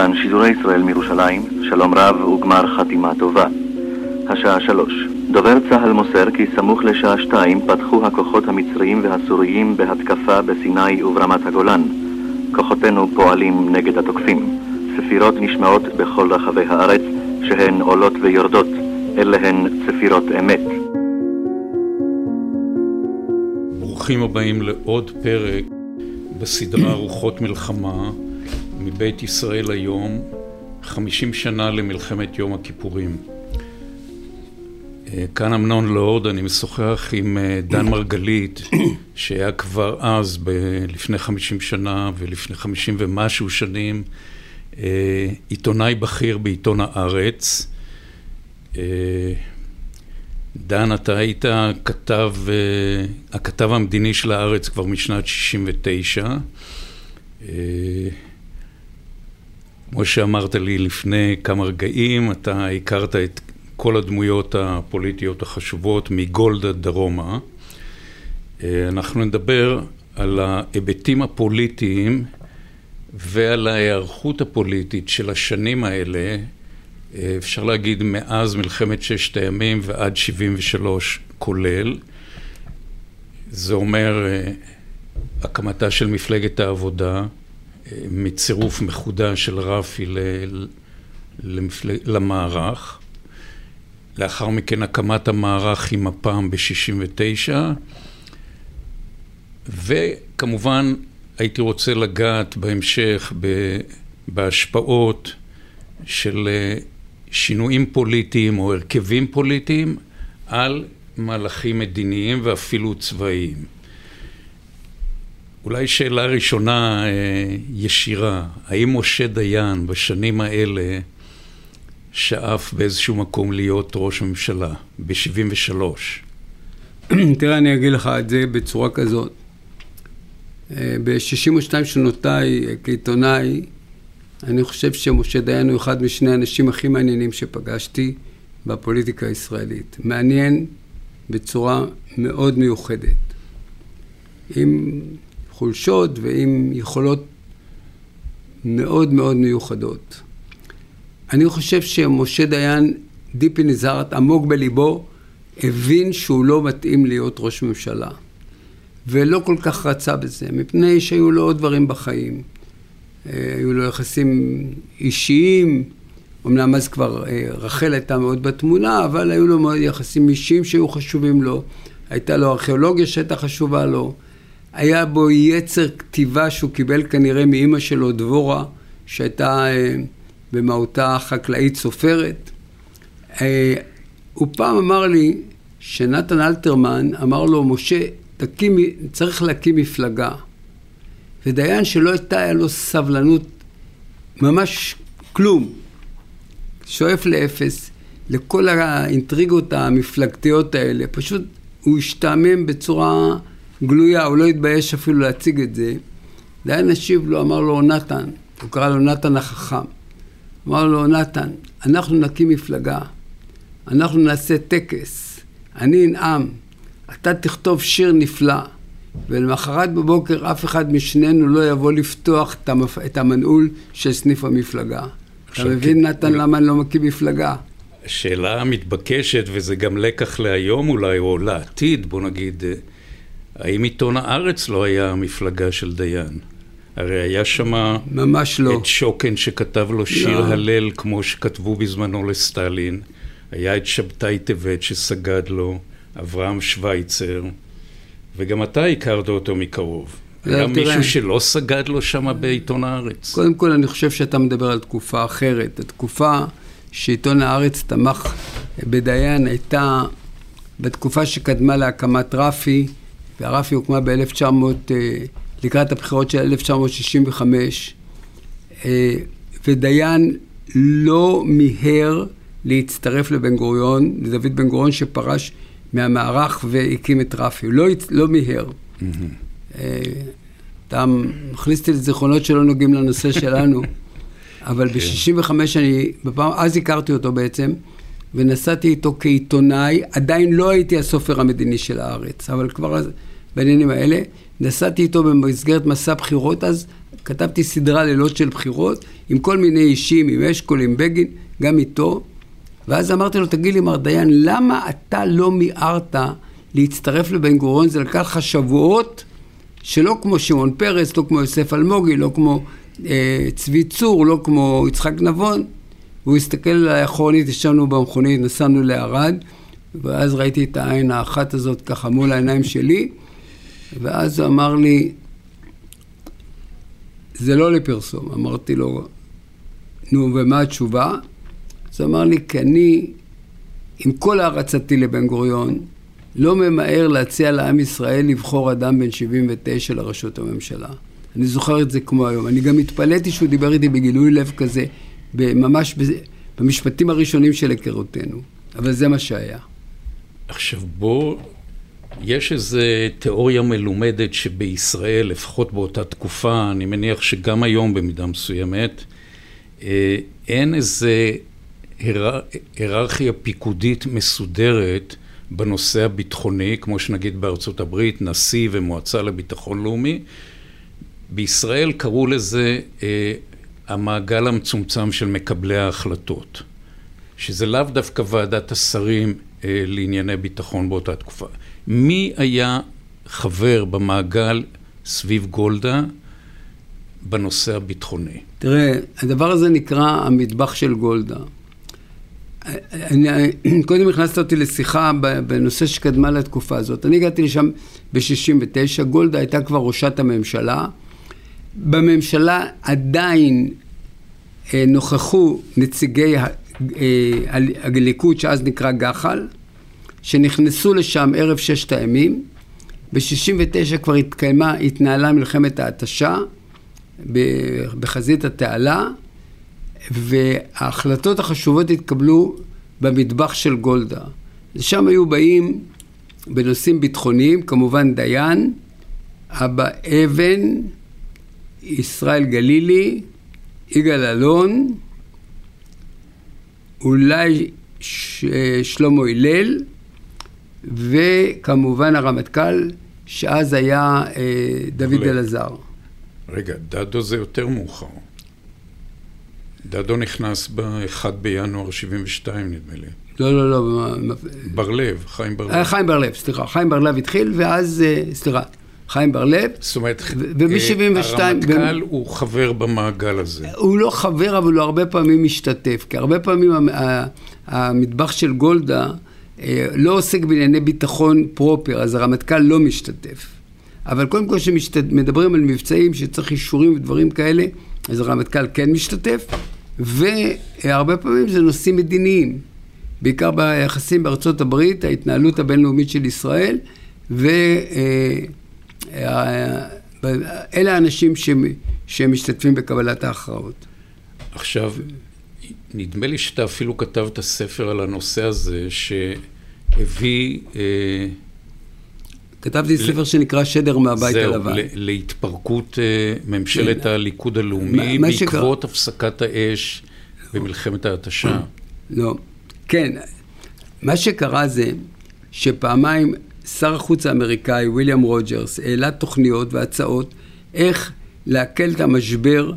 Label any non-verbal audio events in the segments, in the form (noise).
כאן שידורי ישראל מירושלים, שלום רב וגמר חתימה טובה. השעה שלוש. דובר צה"ל מוסר כי סמוך לשעה שתיים פתחו הכוחות המצריים והסוריים בהתקפה בסיני וברמת הגולן. כוחותינו פועלים נגד התוקפים. צפירות נשמעות בכל רחבי הארץ, שהן עולות ויורדות. אלה הן צפירות אמת. ברוכים הבאים לעוד פרק בסדרה רוחות מלחמה מבית ישראל היום, 50 שנה למלחמת יום הכיפורים. אה, כאן אמנון לורד, אני משוחח עם אה, דן מרגלית, (coughs) שהיה כבר אז, ב- לפני 50 שנה ולפני 50 ומשהו שנים, אה, עיתונאי בכיר בעיתון הארץ. דן, אתה היית כתב, הכתב המדיני של הארץ כבר משנת 69. כמו שאמרת לי לפני כמה רגעים, אתה הכרת את כל הדמויות הפוליטיות החשובות מגולדה דרומה. אנחנו נדבר על ההיבטים הפוליטיים ועל ההיערכות הפוליטית של השנים האלה, אפשר להגיד מאז מלחמת ששת הימים ועד 73 כולל. זה אומר הקמתה של מפלגת העבודה, מצירוף מחודש של רפי למפלג... למערך. לאחר מכן הקמת המערך עם מפ"ם ב-69, וכמובן הייתי רוצה לגעת בהמשך בהשפעות של שינויים פוליטיים או הרכבים פוליטיים על מהלכים מדיניים ואפילו צבאיים. אולי שאלה ראשונה ישירה, האם משה דיין בשנים האלה שאף באיזשהו מקום להיות ראש ממשלה, ב-73? (clears throat) תראה, אני אגיד לך את זה בצורה כזאת. ב-62 שנותיי כעיתונאי, אני חושב שמשה דיין הוא אחד משני האנשים הכי מעניינים שפגשתי בפוליטיקה הישראלית. מעניין בצורה מאוד מיוחדת. עם חולשות ועם יכולות מאוד מאוד מיוחדות. אני חושב שמשה דיין, דיפי נזרת, עמוק בליבו, הבין שהוא לא מתאים להיות ראש ממשלה. ולא כל כך רצה בזה, מפני שהיו לו עוד דברים בחיים. היו לו יחסים אישיים, אמנם אז כבר רחל הייתה מאוד בתמונה, אבל היו לו יחסים אישיים שהיו חשובים לו. הייתה לו ארכיאולוגיה שהייתה חשובה לו. היה בו יצר כתיבה שהוא קיבל כנראה מאימא שלו, דבורה, שהייתה במהותה חקלאית סופרת. הוא פעם אמר לי שנתן אלתרמן אמר לו, משה, תקים, צריך להקים מפלגה. ודיין שלא הייתה, היה לו סבלנות, ממש כלום, שואף לאפס, לכל האינטריגות המפלגתיות האלה. פשוט הוא השתעמם בצורה גלויה, הוא לא התבייש אפילו להציג את זה. דיין השיב לו, אמר לו, נתן, הוא קרא לו נתן החכם. אמר לו, נתן, אנחנו נקים מפלגה, אנחנו נעשה טקס, אני אנאם, אתה תכתוב שיר נפלא, ולמחרת בבוקר אף אחד משנינו לא יבוא לפתוח את המנעול של סניף המפלגה. אתה מבין, נתן, למה אני לא מקים מפלגה? שאלה מתבקשת, וזה גם לקח להיום אולי, או לעתיד, בוא נגיד, האם עיתון הארץ לא היה המפלגה של דיין? הרי היה שם ממש לא. את שוקן שכתב לו שיר לא. הלל כמו שכתבו בזמנו לסטלין, היה את שבתאי טבת שסגד לו, אברהם שווייצר, וגם אתה הכרת אותו מקרוב. היה מישהו שלא סגד לו שם בעיתון הארץ. קודם כל אני חושב שאתה מדבר על תקופה אחרת. התקופה שעיתון הארץ תמך בדיין הייתה בתקופה שקדמה להקמת רפי, והרפי הוקמה ב-1900... לקראת הבחירות של 1965, ודיין לא מיהר להצטרף לבן גוריון, לדוד בן גוריון שפרש מהמערך והקים את רפי, לא, לא מיהר. אתה מכניס אותי לזיכרונות שלא נוגעים לנושא שלנו, (laughs) אבל כן. ב-65 אני, בפעם, אז הכרתי אותו בעצם, ונסעתי איתו כעיתונאי, עדיין לא הייתי הסופר המדיני של הארץ, אבל כבר בעניינים האלה, נסעתי איתו במסגרת מסע בחירות אז, כתבתי סדרה לילות של בחירות עם כל מיני אישים, עם אשכול, עם בגין, גם איתו. ואז אמרתי לו, תגיד לי, מר דיין, למה אתה לא מיהרת להצטרף לבן גוריון? זה לקח לך שבועות שלא כמו שמעון פרס, לא כמו יוסף אלמוגי, לא כמו אה, צבי צור, לא כמו יצחק נבון. והוא הסתכל עליי אחורנית, ישבנו במכונית, נסענו לערד, ואז ראיתי את העין האחת הזאת ככה מול העיניים שלי, ואז הוא אמר לי, זה לא לפרסום. אמרתי לו, נו, ומה התשובה? אז הוא אמר לי, כי אני, עם כל הערצתי לבן גוריון, לא ממהר להציע לעם ישראל לבחור אדם בן 79 לראשות הממשלה. אני זוכר את זה כמו היום. אני גם התפלאתי שהוא דיבר איתי בגילוי לב כזה, ממש במשפטים הראשונים של היכרותנו. אבל זה מה שהיה. עכשיו בוא, יש איזו תיאוריה מלומדת שבישראל, לפחות באותה תקופה, אני מניח שגם היום במידה מסוימת, אה, אין איזה היררכיה פיקודית מסודרת בנושא הביטחוני, כמו שנגיד בארצות הברית, נשיא ומועצה לביטחון לאומי. בישראל קראו לזה אה, המעגל המצומצם של מקבלי ההחלטות, שזה לאו דווקא ועדת השרים אה, לענייני ביטחון באותה תקופה. מי היה חבר במעגל סביב גולדה בנושא הביטחוני? תראה, הדבר הזה נקרא המטבח של גולדה. אני, קודם הכנסת אותי לשיחה בנושא שקדמה לתקופה הזאת. אני הגעתי לשם ב-69, גולדה הייתה כבר ראשת הממשלה. בממשלה עדיין אה, נוכחו נציגי אה, הליכוד, שאז נקרא גח"ל, שנכנסו לשם ערב ששת הימים. ב-69 כבר התקיימה, התנהלה מלחמת ההתשה בחזית התעלה. וההחלטות החשובות התקבלו במטבח של גולדה. לשם היו באים בנושאים ביטחוניים, כמובן דיין, אבא אבן, ישראל גלילי, יגאל אלון, אולי ש... שלמה הלל, וכמובן הרמטכ"ל, שאז היה אה, דוד אלעזר. רגע, דדו זה יותר מאוחר. דדו נכנס ב-1 בינואר 72 נדמה לי. לא, לא, לא. בר-לב, חיים בר-לב. אה, חיים בר-לב, סליחה. חיים בר-לב התחיל, ואז, אה, סליחה, חיים בר-לב. זאת אומרת, ומ-72... אה, הרמטכ"ל הוא חבר במעגל הזה. הוא לא חבר, אבל הוא הרבה פעמים משתתף. כי הרבה פעמים המטבח של גולדה לא עוסק בענייני ביטחון פרופר, אז הרמטכ"ל לא משתתף. אבל קודם כל כשמדברים על מבצעים שצריך אישורים ודברים כאלה, אז הרמטכ"ל כן משתתף, והרבה פעמים זה נושאים מדיניים, בעיקר ביחסים בארצות הברית, ההתנהלות הבינלאומית של ישראל, ואלה האנשים שמשתתפים בקבלת ההכרעות. עכשיו, נדמה לי שאתה אפילו כתבת ספר על הנושא הזה, שהביא... אה, כתבתי ספר שנקרא שדר מהבית הלבן. זהו, להתפרקות אה, ממשלת כן. הליכוד הלאומי בעקבות הפסקת האש במלחמת ההתשה. לא, כן. מה שקרה זה שפעמיים שר החוץ האמריקאי, ויליאם רוג'רס, העלה תוכניות והצעות איך להקל את המשבר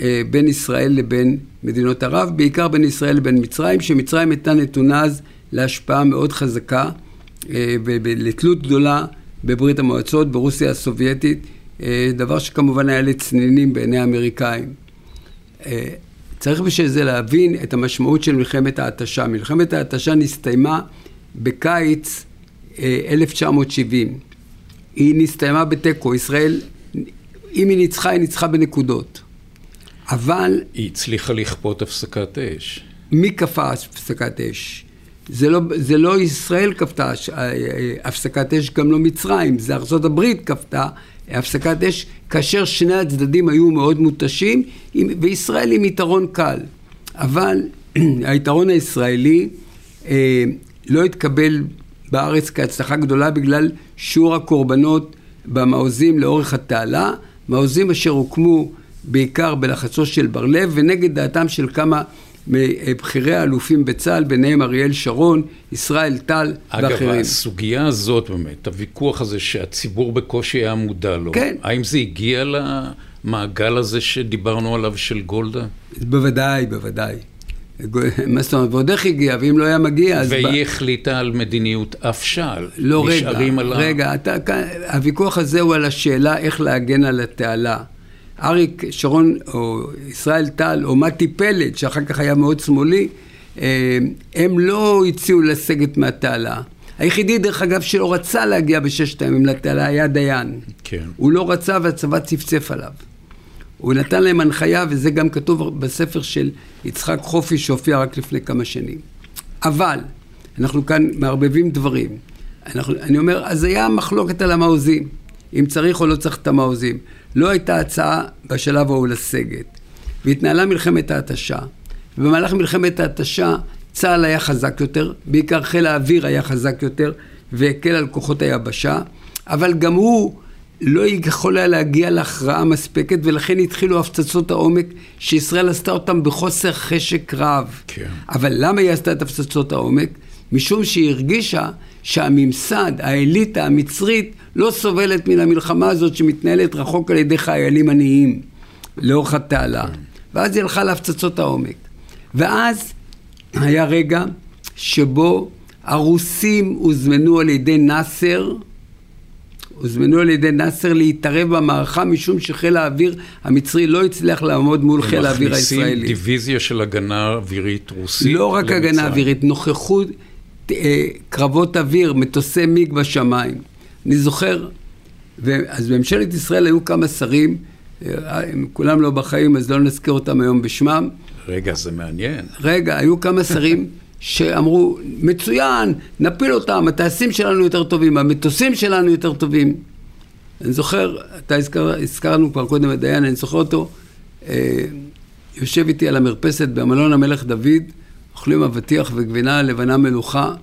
אה, בין ישראל לבין מדינות ערב, בעיקר בין ישראל לבין מצרים, שמצרים הייתה נתונה אז להשפעה מאוד חזקה אה, ולתלות גדולה בברית המועצות, ברוסיה הסובייטית, אה, דבר שכמובן היה לצנינים בעיני האמריקאים. אה, צריך בשביל זה להבין את המשמעות של מלחמת ההתשה. מלחמת ההתשה נסתיימה בקיץ 1970. אה, היא נסתיימה בתיקו. ישראל, אם היא ניצחה, היא ניצחה בנקודות. אבל... היא הצליחה לכפות הפסקת אש. מי כפה הפסקת אש? זה לא, זה לא ישראל כפתה אה, אה, הפסקת אש, גם לא מצרים, זה ארצות הברית כפתה הפסקת אש, כאשר שני הצדדים היו מאוד מותשים, וישראל עם יתרון קל. אבל (clears throat) היתרון הישראלי אה, לא התקבל בארץ כהצלחה גדולה בגלל שיעור הקורבנות במעוזים לאורך התעלה, מעוזים אשר הוקמו בעיקר בלחצו של בר לב ונגד דעתם של כמה מבכירי האלופים בצה"ל, ביניהם אריאל שרון, ישראל טל ואחרים. אגב, הסוגיה הזאת באמת, הוויכוח הזה שהציבור בקושי היה מודע לו, כן. האם זה הגיע למעגל הזה שדיברנו עליו של גולדה? בוודאי, בוודאי. מה זאת אומרת, ועוד איך הגיע, ואם לא היה מגיע, אז... והיא החליטה על מדיניות אפשל. לא, רגע, רגע, אתה, הוויכוח הזה הוא על השאלה איך להגן על התעלה. אריק שרון או ישראל טל או מתי פלד, שאחר כך היה מאוד שמאלי, אה, הם לא הציעו לסגת מהתעלה. היחידי, דרך אגב, שלא רצה להגיע בששת הימים לתעלה היה דיין. כן. הוא לא רצה והצבא צפצף עליו. הוא נתן להם הנחיה, וזה גם כתוב בספר של יצחק חופי שהופיע רק לפני כמה שנים. אבל, אנחנו כאן מערבבים דברים. אנחנו, אני אומר, אז היה מחלוקת על המעוזים, אם צריך או לא צריך את המעוזים. לא הייתה הצעה בשלב ההוא לסגת. והתנהלה מלחמת ההתשה. ובמהלך מלחמת ההתשה צה"ל היה חזק יותר, בעיקר חיל האוויר היה חזק יותר והקל על כוחות היבשה, אבל גם הוא לא יכול היה להגיע להכרעה מספקת ולכן התחילו הפצצות העומק שישראל עשתה אותן בחוסר חשק רב. כן. אבל למה היא עשתה את הפצצות העומק? משום שהיא הרגישה שהממסד, האליטה המצרית, לא סובלת מן המלחמה הזאת שמתנהלת רחוק על ידי חיילים עניים לאורך התעלה. ואז היא הלכה להפצצות העומק. ואז היה רגע שבו הרוסים הוזמנו על ידי נאסר, הוזמנו על ידי נאסר להתערב במערכה משום שחיל האוויר המצרי לא הצליח לעמוד מול חיל האוויר הישראלי. הם מכניסים דיוויזיה של הגנה אווירית רוסית לא רק למצרים. הגנה אווירית, נוכחות קרבות אוויר, מטוסי מיג בשמיים. אני זוכר, אז בממשלת ישראל היו כמה שרים, אה, הם כולם לא בחיים, אז לא נזכיר אותם היום בשמם. רגע, זה מעניין. רגע, היו כמה שרים (laughs) שאמרו, מצוין, נפיל אותם, הטייסים שלנו יותר טובים, המטוסים שלנו יותר טובים. אני זוכר, אתה הזכר, הזכרנו כבר קודם את דיין, אני זוכר אותו, אה, יושב איתי על המרפסת במלון המלך דוד, אוכלים אבטיח וגבינה לבנה מלוכה.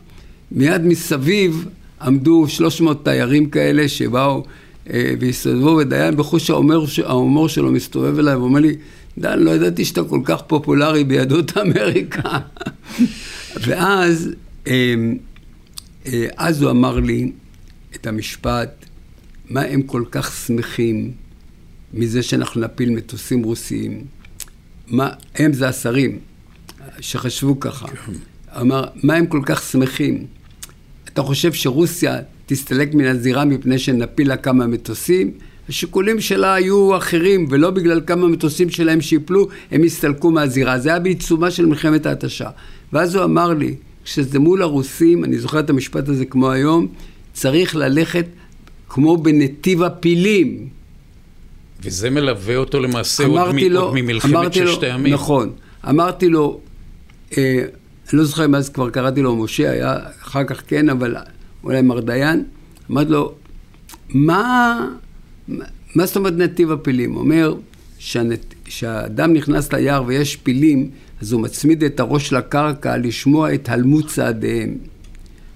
מיד מסביב עמדו 300 תיירים כאלה שבאו אה, והסתובבו, ודיין בחוש ההומור, ההומור שלו מסתובב אליי ואומר לי, דן, לא ידעתי שאתה כל כך פופולרי ביהדות אמריקה. (laughs) ואז, אה, אה, אז הוא אמר לי את המשפט, מה הם כל כך שמחים מזה שאנחנו נפיל מטוסים רוסיים? מה, הם זה השרים. שחשבו ככה. כן. אמר, מה הם כל כך שמחים? אתה חושב שרוסיה תסתלק מן הזירה מפני שנפיל לה כמה מטוסים? השיקולים שלה היו אחרים, ולא בגלל כמה מטוסים שלהם שיפלו, הם הסתלקו מהזירה. זה היה בעיצומה של מלחמת ההתשה. ואז הוא אמר לי, כשזה מול הרוסים, אני זוכר את המשפט הזה כמו היום, צריך ללכת כמו בנתיב הפילים. וזה מלווה אותו למעשה עוד, לו, עוד ממלחמת ששת הימים. נכון. אמרתי לו, אני לא זוכר אם אז כבר קראתי לו משה, היה אחר כך כן, אבל אולי מר דיין, אמרתי לו, מה, מה זאת אומרת נתיב הפילים? הוא אומר שהאדם נכנס ליער ויש פילים, אז הוא מצמיד את הראש לקרקע לשמוע את הלמות צעדיהם.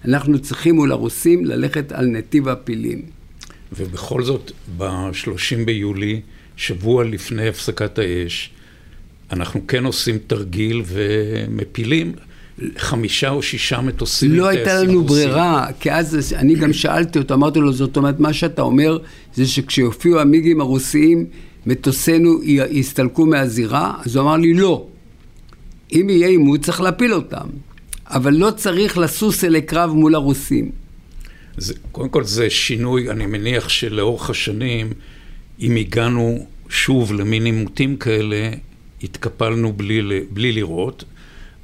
אנחנו צריכים מול הרוסים ללכת על נתיב הפילים. ובכל זאת, ב-30 ביולי, שבוע לפני הפסקת האש, אנחנו כן עושים תרגיל ומפילים חמישה או שישה מטוסים. לא הייתה לנו ברירה, כי אז אני גם שאלתי אותו, אמרתי לו, זאת אומרת, מה שאתה אומר זה שכשיופיעו המיגים הרוסיים, מטוסינו יסתלקו מהזירה? אז הוא אמר לי, לא. אם יהיה עימות, צריך להפיל אותם. אבל לא צריך לסוס אלי קרב מול הרוסים. זה, קודם כל זה שינוי, אני מניח שלאורך השנים, אם הגענו שוב למין עימותים כאלה, התקפלנו בלי, בלי לראות,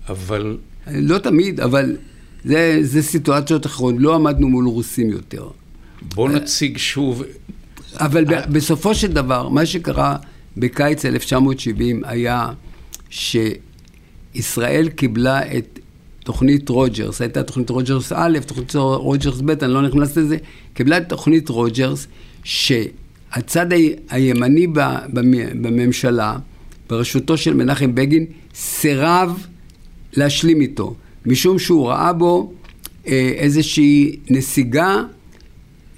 אבל... לא תמיד, אבל זה, זה סיטואציות אחרות, לא עמדנו מול רוסים יותר. בוא נציג שוב... אבל ב, בסופו של דבר, מה שקרה בקיץ 1970 היה שישראל קיבלה את תוכנית רוג'רס, הייתה תוכנית רוג'רס א', תוכנית רוג'רס ב', אני לא נכנס לזה, קיבלה את תוכנית רוג'רס, שהצד הימני בממשלה, בראשותו של מנחם בגין, סירב להשלים איתו, משום שהוא ראה בו אה, איזושהי נסיגה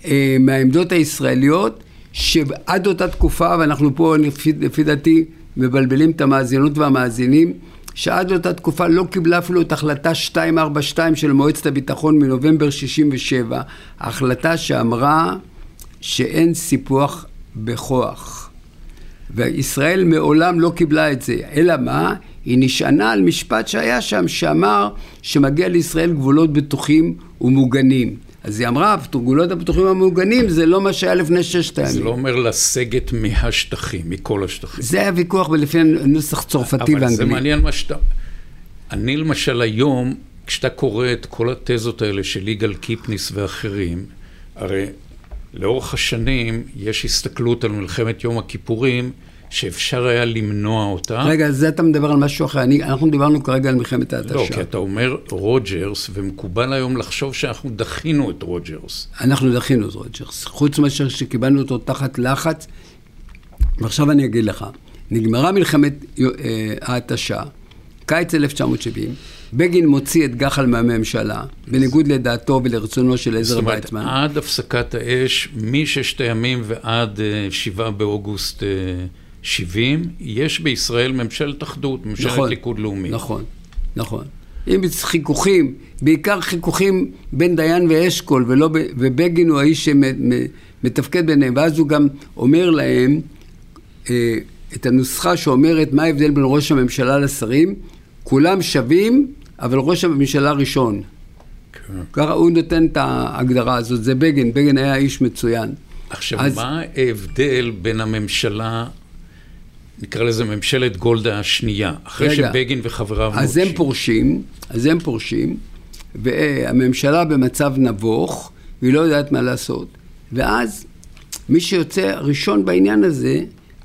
אה, מהעמדות הישראליות, שעד אותה תקופה, ואנחנו פה לפי, לפי דעתי מבלבלים את המאזינות והמאזינים, שעד אותה תקופה לא קיבלה אפילו את החלטה 242 של מועצת הביטחון מנובמבר 67, החלטה שאמרה שאין סיפוח בכוח. וישראל מעולם לא קיבלה את זה, אלא מה? היא נשענה על משפט שהיה שם, שאמר שמגיע לישראל גבולות בטוחים ומוגנים. אז היא אמרה, גבולות הבטוחים המוגנים זה לא מה שהיה לפני ששת הימים. זה לא אומר לסגת מהשטחים, מכל השטחים. זה היה ויכוח לפי נוסח צרפתי ואנגלי. אבל זה מעניין מה שאתה... אני למשל היום, כשאתה קורא את כל התזות האלה של יגאל קיפניס ואחרים, הרי לאורך השנים יש הסתכלות על מלחמת יום הכיפורים שאפשר היה למנוע אותה. רגע, זה אתה מדבר על משהו אחר. אני, אנחנו דיברנו כרגע על מלחמת ההתשה. לא, כי אתה אומר רוג'רס, ומקובל היום לחשוב שאנחנו דחינו את רוג'רס. אנחנו דחינו את רוג'רס. חוץ מאשר שקיבלנו אותו תחת לחץ. ועכשיו אני אגיד לך, נגמרה מלחמת אה, ההתשה, קיץ 1970, בגין מוציא את גחל מהממשלה, בניגוד לדעתו ולרצונו של עזר ויצמן. זאת אומרת, עד הפסקת האש, מששת הימים ועד אה, שבעה באוגוסט 70, יש בישראל ממשלת אחדות, ממשלת נכון, ליכוד לאומי. נכון, נכון. אם חיכוכים, בעיקר חיכוכים בין דיין ואשכול, ולא, ובגין הוא האיש שמתפקד ביניהם, ואז הוא גם אומר להם אה, את הנוסחה שאומרת מה ההבדל בין ראש הממשלה לשרים, כולם שווים, אבל ראש הממשלה ראשון. כן. ככה הוא נותן את ההגדרה הזאת, זה בגין, בגין היה איש מצוין. עכשיו, אז... מה ההבדל בין הממשלה נקרא לזה ממשלת גולדה השנייה, אחרי רגע, שבגין וחבריו אז מורשים. הם פורשים, אז הם פורשים, והממשלה במצב נבוך, והיא לא יודעת מה לעשות. ואז מי שיוצא ראשון בעניין הזה,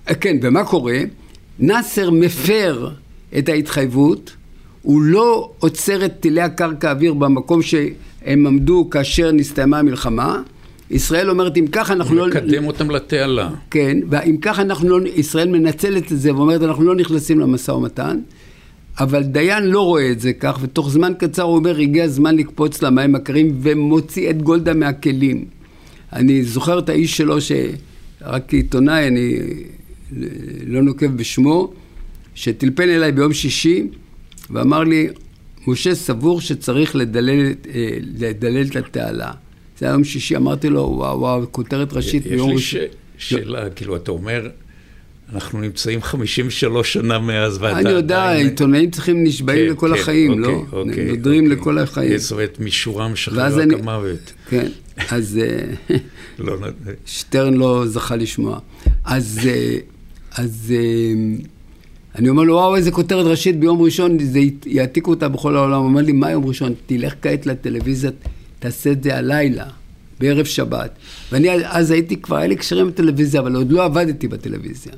אה, כן, ומה קורה? נאסר מפר את ההתחייבות, הוא לא עוצר את טילי הקרקע אוויר במקום שהם עמדו כאשר נסתיימה המלחמה, ישראל אומרת, אם ככה אנחנו לא... מקדם אותם לתעלה. כן, ואם ככה אנחנו לא... ישראל מנצלת את זה ואומרת, אנחנו לא נכנסים למשא ומתן, אבל דיין לא רואה את זה כך, ותוך זמן קצר הוא אומר, הגיע הזמן לקפוץ למים הקרים, ומוציא את גולדה מהכלים. אני זוכר את האיש שלו, שרק כעיתונאי, אני לא נוקב בשמו, שטלפן אליי ביום שישי, ואמר לי, משה סבור שצריך לדלל, אה, לדלל את התעלה. זה היה יום שישי, אמרתי לו, וואו, וואו, כותרת ראשית ביום ראשון. יש לי שאלה, כאילו, אתה אומר, אנחנו נמצאים 53 שנה מאז ואתה אני יודע, עיתונאים צריכים נשבעים כן, לכל כן, החיים, לא? אוקיי, אוקיי, נודרים אוקיי. לכל החיים. זאת אומרת, משורם שחרר רק המוות. כן, אז אה, לא, שטרן לא זכה לשמוע. אז, אה, אז אני אומר לו, וואו, איזה כותרת ראשית ביום ראשון, זה יעתיקו אותה בכל העולם. הוא אומר לי, מה יום ראשון? תלך כעת לטלוויזיה. תעשה את זה הלילה, בערב שבת. ואני אז הייתי, כבר היה לי קשרים בטלוויזיה, אבל עוד לא עבדתי בטלוויזיה.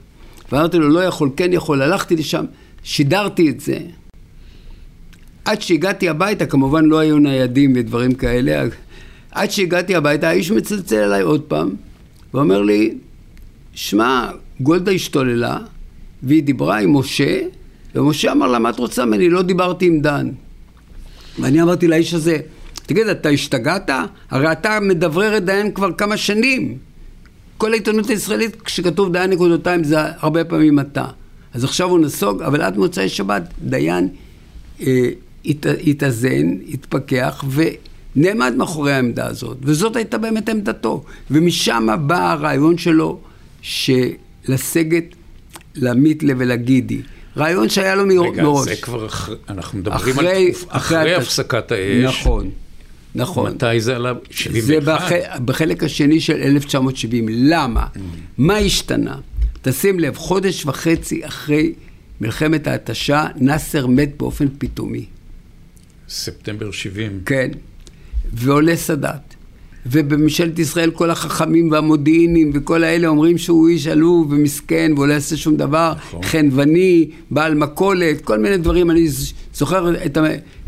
ואמרתי לו, לא יכול, כן יכול, הלכתי לשם, שידרתי את זה. עד שהגעתי הביתה, כמובן לא היו ניידים ודברים כאלה, עד שהגעתי הביתה, האיש מצלצל אליי עוד פעם, ואומר לי, שמע, גולדה השתוללה, והיא דיברה עם משה, ומשה אמר לה, מה את רוצה ממני? לא דיברתי עם דן. ואני אמרתי לאיש הזה, תגיד, אתה השתגעת? הרי אתה מדברר את דיין כבר כמה שנים. כל העיתונות הישראלית, כשכתוב דיין נקודותיים, זה הרבה פעמים אתה. אז עכשיו הוא נסוג, אבל עד מוצאי שבת דיין אה, הת, התאזן, התפכח, ונעמד מאחורי העמדה הזאת. וזאת הייתה באמת עמדתו. ומשם בא הרעיון שלו, שלסגת למיתלה ולגידי. רעיון שהיה לו מראש. רגע, זה כבר, אנחנו מדברים אחרי, על תקוף, אחרי, אחרי הפסקת האש. נכון. נכון. מתי זה עלה? 71? זה בח... בחלק השני של 1970. למה? Mm. מה השתנה? תשים לב, חודש וחצי אחרי מלחמת ההתשה, נאסר מת באופן פתאומי. ספטמבר 70. כן. ועולה סאדאת. ובממשלת ישראל כל החכמים והמודיעינים וכל האלה אומרים שהוא איש עלוב ומסכן והוא לא יעשה שום דבר, נכון. חנווני, בעל מכולת, כל מיני דברים, אני זוכר את, ה,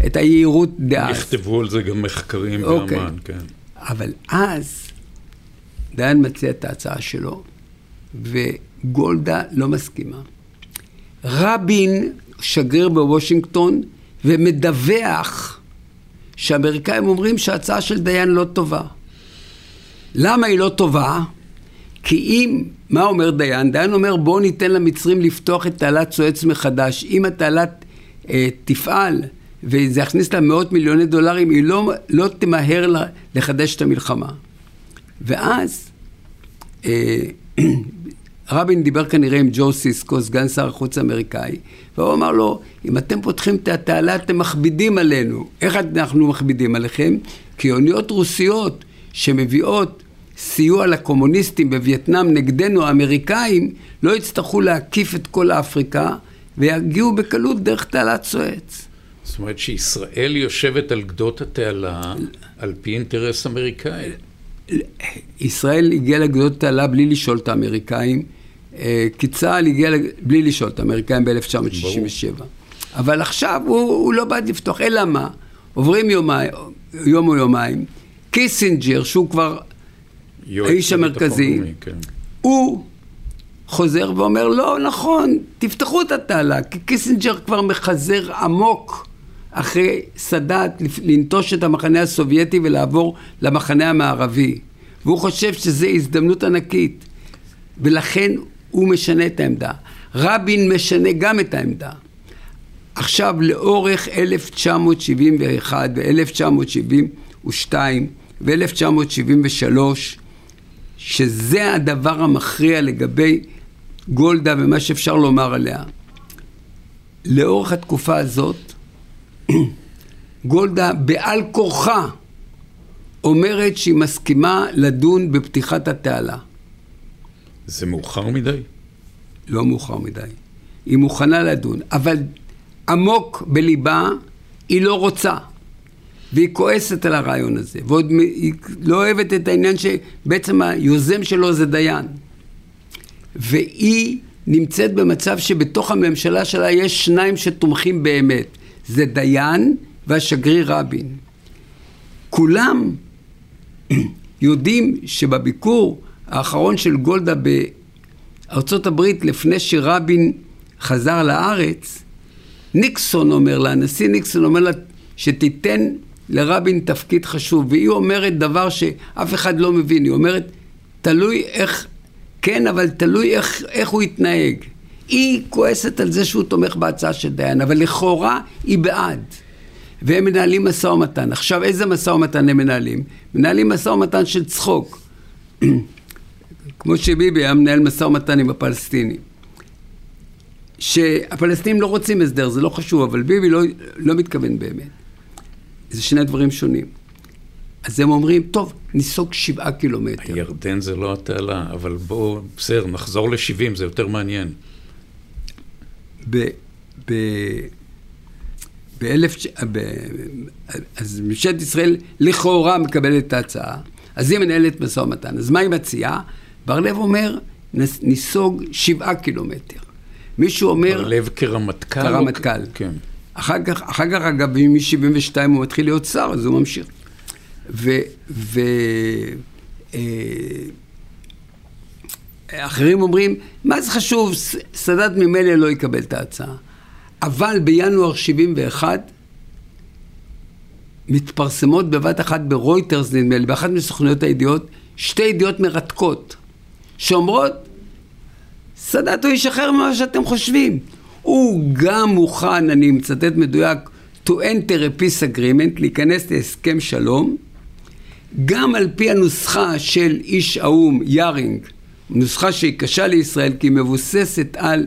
את היהירות דאז. נכתבו על זה גם מחקרים אוקיי. באמן, כן. אבל אז דיין מציע את ההצעה שלו, וגולדה לא מסכימה. רבין שגריר בוושינגטון ומדווח שאמריקאים אומרים שההצעה של דיין לא טובה. למה היא לא טובה? כי אם, מה אומר דיין? דיין אומר בואו ניתן למצרים לפתוח את תעלת סואץ מחדש. אם התעלת אה, תפעל וזה יכניס לה מאות מיליוני דולרים, היא לא, לא תמהר לחדש את המלחמה. ואז אה, (clears throat) רבין דיבר כנראה עם ג'ו סיסקו, סגן שר החוץ האמריקאי, והוא אמר לו, אם אתם פותחים את התעלה אתם מכבידים עלינו. איך אנחנו מכבידים עליכם? כי אוניות רוסיות שמביאות סיוע לקומוניסטים בווייטנאם נגדנו, האמריקאים, לא יצטרכו להקיף את כל אפריקה ויגיעו בקלות דרך תעלת סואץ. זאת אומרת שישראל יושבת על גדות התעלה על פי אינטרס אמריקאי. ישראל הגיעה לגדות התעלה בלי לשאול את האמריקאים, אה, כי צה"ל הגיע בלי לשאול את האמריקאים ב-1967. אבל עכשיו הוא, הוא לא בעד לפתוח, אלא מה? עוברים יומיים, יום או יומיים, קיסינג'ר, שהוא כבר האיש המרכזי, כן. הוא חוזר ואומר, לא נכון, תפתחו את התעלה, כי קיסינג'ר כבר מחזר עמוק אחרי סאדאת לנטוש את המחנה הסובייטי ולעבור למחנה המערבי. והוא חושב שזו הזדמנות ענקית, ולכן הוא משנה את העמדה. רבין משנה גם את העמדה. עכשיו, לאורך 1971 ו-1972 ו-1973, שזה הדבר המכריע לגבי גולדה ומה שאפשר לומר עליה. לאורך התקופה הזאת, (clears throat) גולדה בעל כורחה אומרת שהיא מסכימה לדון בפתיחת התעלה. זה מאוחר מדי? לא מאוחר מדי. היא מוכנה לדון, אבל עמוק בליבה היא לא רוצה. והיא כועסת על הרעיון הזה, ועוד היא לא אוהבת את העניין שבעצם היוזם שלו זה דיין. והיא נמצאת במצב שבתוך הממשלה שלה יש שניים שתומכים באמת. זה דיין והשגריר רבין. כולם (clears throat) יודעים שבביקור האחרון של גולדה בארצות הברית לפני שרבין חזר לארץ, ניקסון אומר לה, הנשיא ניקסון אומר לה שתיתן לרבין תפקיד חשוב, והיא אומרת דבר שאף אחד לא מבין, היא אומרת, תלוי איך, כן, אבל תלוי איך, איך הוא יתנהג. היא כועסת על זה שהוא תומך בהצעה של דיין, אבל לכאורה היא בעד. והם מנהלים משא ומתן. עכשיו, איזה משא ומתן הם מנהלים? מנהלים משא ומתן של צחוק. (clears throat) כמו שביבי היה מנהל משא ומתן עם הפלסטינים. שהפלסטינים לא רוצים הסדר, זה לא חשוב, אבל ביבי לא, לא מתכוון באמת. זה שני דברים שונים. אז הם אומרים, טוב, ניסוג שבעה קילומטר. הירדן זה לא התעלה, אבל בואו, בסדר, נחזור ל-70, זה יותר מעניין. ב... ב... באלף... ב... אז ממשלת ישראל לכאורה מקבלת את ההצעה, אז היא מנהלת משא ומתן. אז מה היא מציעה? בר לב אומר, ניסוג שבעה קילומטר. מישהו אומר... בר לב כרמטכ"ל? כרמטכ"ל. כן. אחר כך, אחר כך אגב, מ-72 הוא מתחיל להיות שר, אז הוא ממשיך. ו... ו... אה, אומרים, מה זה חשוב, סאדאת ממילא לא יקבל את ההצעה. אבל בינואר 71 מתפרסמות בבת אחת ברויטרס, נדמה לי, באחת מסוכנויות הידיעות, שתי ידיעות מרתקות, שאומרות, סאדאת הוא ישחרר ממה שאתם חושבים. הוא גם מוכן, אני מצטט מדויק, to enter a peace agreement, להיכנס להסכם שלום, גם על פי הנוסחה של איש האו"ם, יארינג, נוסחה שהיא קשה לישראל כי היא מבוססת על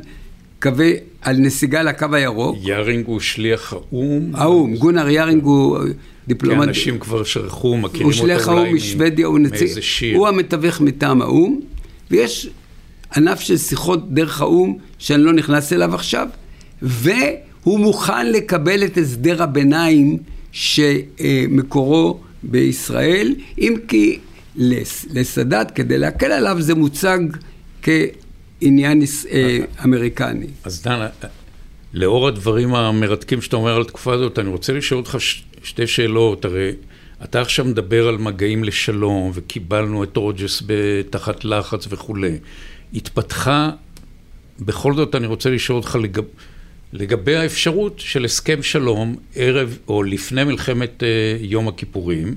קווי, על נסיגה לקו הירוק. יארינג הוא שליח האו"ם? האו"ם, גונר יארינג הוא דיפלומט. כי אנשים כבר שכחו, מכירים אותו אולי הוא שליח האו"ם משוודיה, הוא נציג, הוא המתווך מטעם האו"ם, ויש ענף של שיחות דרך האו"ם שאני לא נכנס אליו עכשיו, והוא מוכן לקבל את הסדר הביניים שמקורו בישראל, אם כי לסאדאת, כדי להקל עליו, זה מוצג כעניין אה, אמריקני. אז דן, לאור הדברים המרתקים שאתה אומר על התקופה הזאת, אני רוצה לשאול אותך שתי שאלות. הרי אתה עכשיו מדבר על מגעים לשלום, וקיבלנו את רוג'ס תחת לחץ וכולי. התפתחה, בכל זאת אני רוצה לשאול אותך לגב, לגבי האפשרות של הסכם שלום ערב או לפני מלחמת uh, יום הכיפורים.